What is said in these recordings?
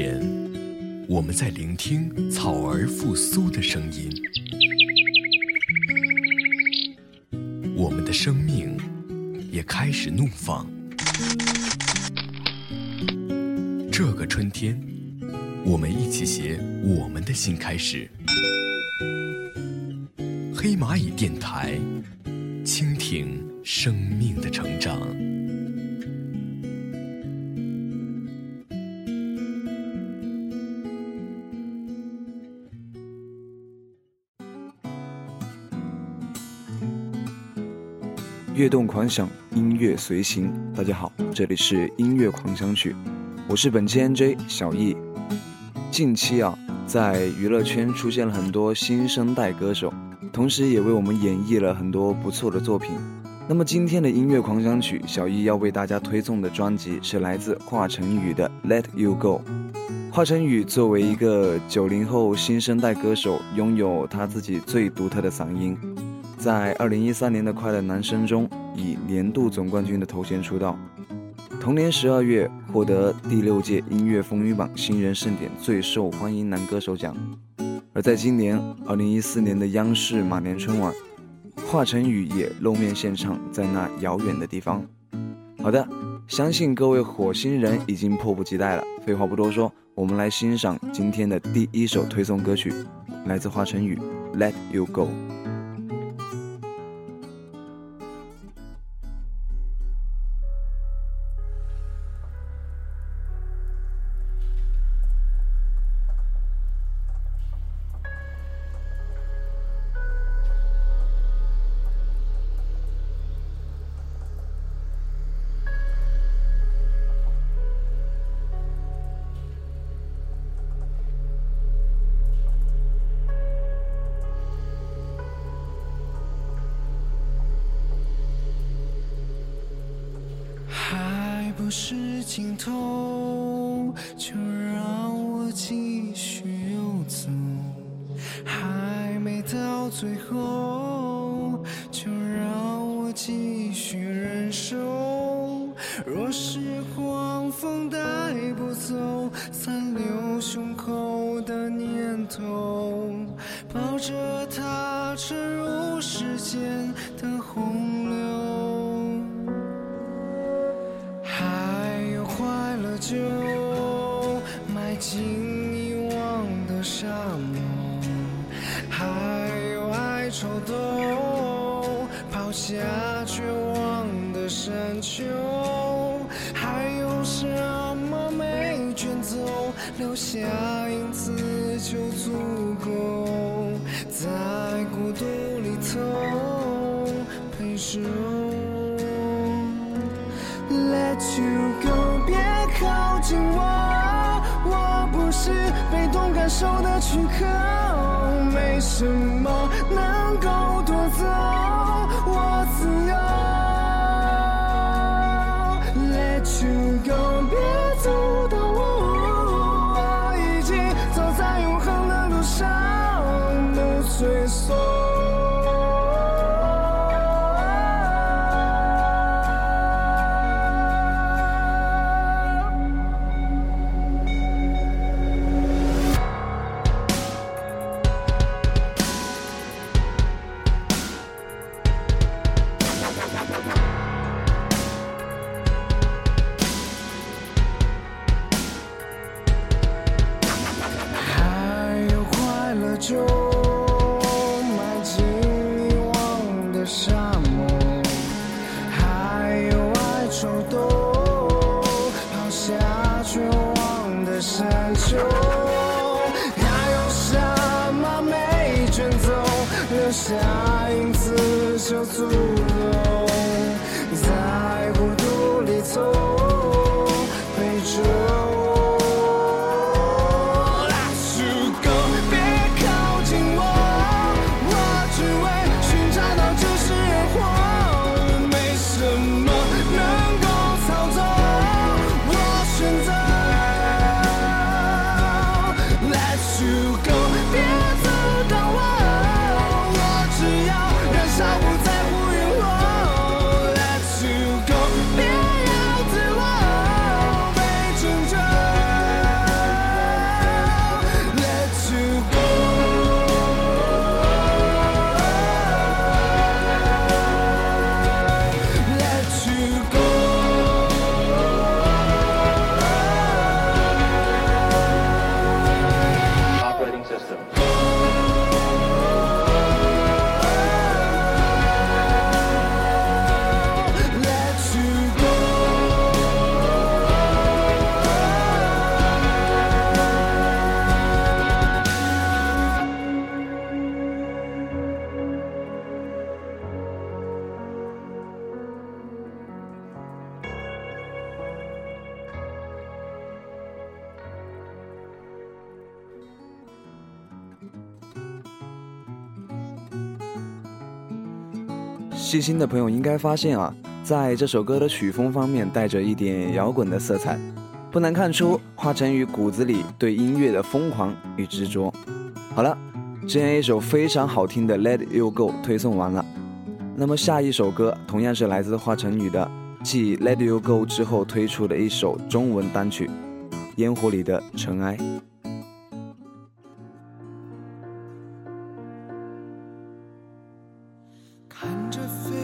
天，我们在聆听草儿复苏的声音。我们的生命也开始怒放。这个春天，我们一起写我们的新开始。黑蚂蚁电台，倾听生命的成长。悦动狂想，音乐随行。大家好，这里是音乐狂想曲，我是本期 NJ 小易。近期啊，在娱乐圈出现了很多新生代歌手，同时也为我们演绎了很多不错的作品。那么今天的音乐狂想曲，小易要为大家推送的专辑是来自华晨宇的《Let You Go》。华晨宇作为一个九零后新生代歌手，拥有他自己最独特的嗓音。在二零一三年的快乐男声中，以年度总冠军的头衔出道。同年十二月，获得第六届音乐风云榜新人盛典最受欢迎男歌手奖。而在今年二零一四年的央视马年春晚，华晨宇也露面献唱《在那遥远的地方》。好的，相信各位火星人已经迫不及待了。废话不多说，我们来欣赏今天的第一首推送歌曲，来自华晨宇《Let You Go》。尽头，就让我继续游走。还没到最后，都，抛下绝望的山丘，还有什么没卷走，留下影子就足够，在孤独里头陪守。Let you go，别靠近我，我不是被动感受的 Let you 细心的朋友应该发现啊，在这首歌的曲风方面带着一点摇滚的色彩，不难看出华晨宇骨子里对音乐的疯狂与执着。好了，这样一首非常好听的《Let You Go》推送完了，那么下一首歌同样是来自华晨宇的，继《Let You Go》之后推出的一首中文单曲《烟火里的尘埃》。看着飞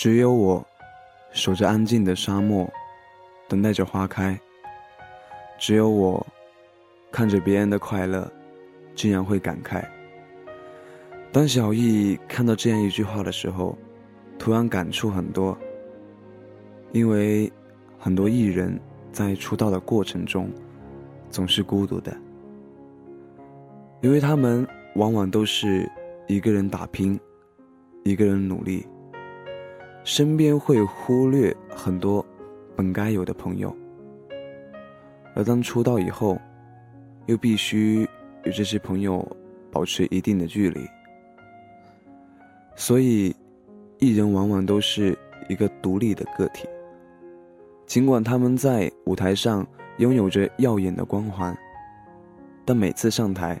只有我守着安静的沙漠，等待着花开。只有我看着别人的快乐，竟然会感慨。当小易看到这样一句话的时候，突然感触很多。因为很多艺人，在出道的过程中，总是孤独的，因为他们往往都是一个人打拼，一个人努力，身边会忽略很多本该有的朋友，而当出道以后，又必须与这些朋友保持一定的距离，所以艺人往往都是一个独立的个体。尽管他们在舞台上拥有着耀眼的光环，但每次上台，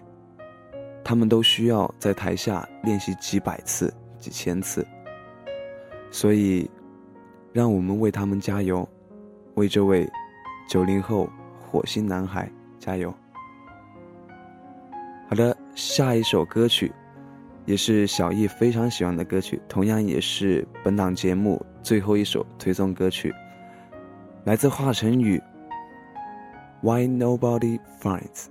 他们都需要在台下练习几百次、几千次。所以，让我们为他们加油，为这位九零后火星男孩加油！好的，下一首歌曲，也是小易非常喜欢的歌曲，同样也是本档节目最后一首推送歌曲。来自华晨宇，Why nobody finds。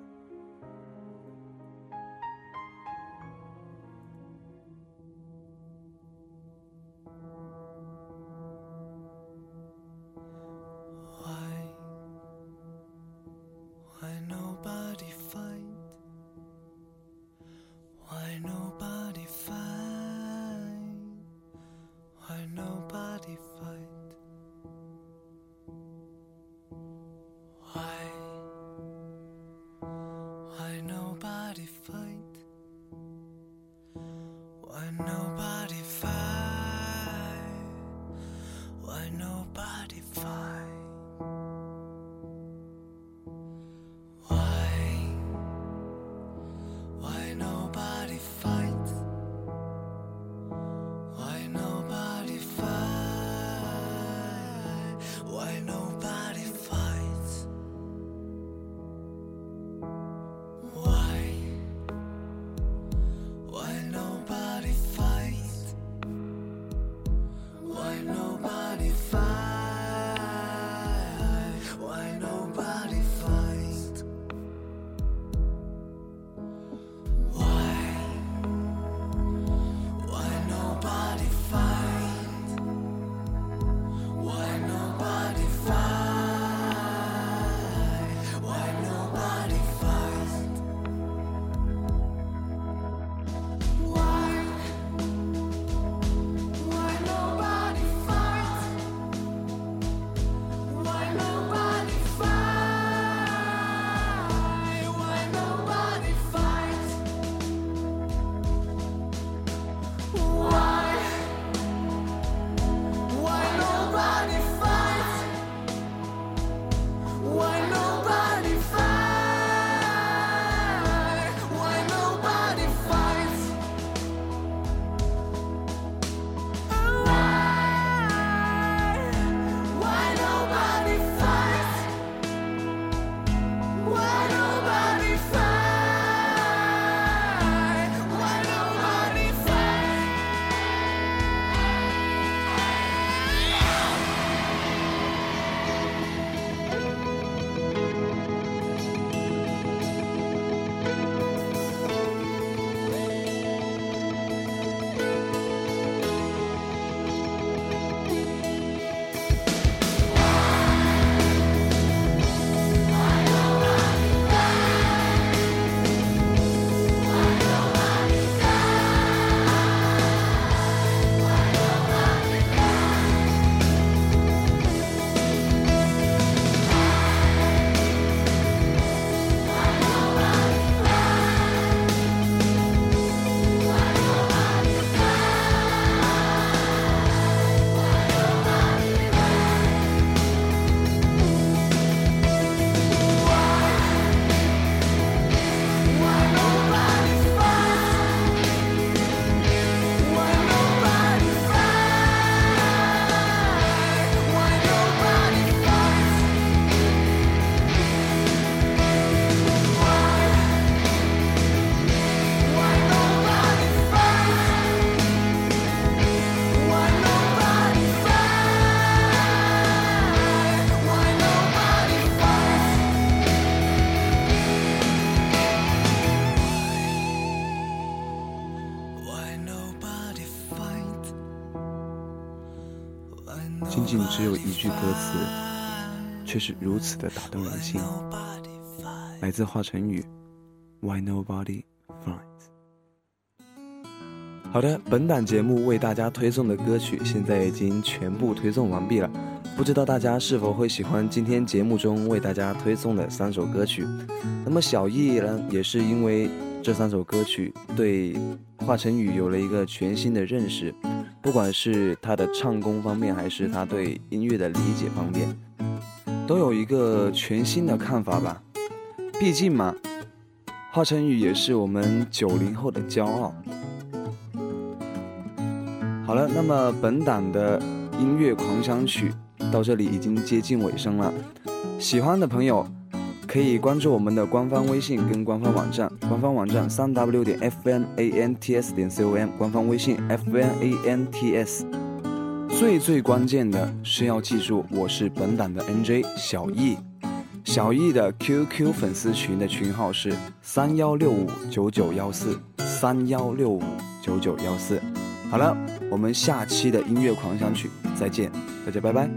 仅仅只有一句歌词，却是如此的打动人心。来自华晨宇，Why nobody finds？好的，本档节目为大家推送的歌曲现在已经全部推送完毕了，不知道大家是否会喜欢今天节目中为大家推送的三首歌曲？那么小易呢，也是因为这三首歌曲对华晨宇有了一个全新的认识，不管是他的唱功方面，还是他对音乐的理解方面，都有一个全新的看法吧。毕竟嘛，华晨宇也是我们九零后的骄傲。好了，那么本档的音乐狂想曲到这里已经接近尾声了。喜欢的朋友可以关注我们的官方微信跟官方网站，官方网站三 w 点 f n a n t s 点 c o m，官方微信 f n a n t s。最最关键的是要记住，我是本档的 N J 小易，小易的 Q Q 粉丝群的群号是三幺六五九九幺四三幺六五九九幺四。好了，我们下期的音乐狂想曲再见，大家拜拜。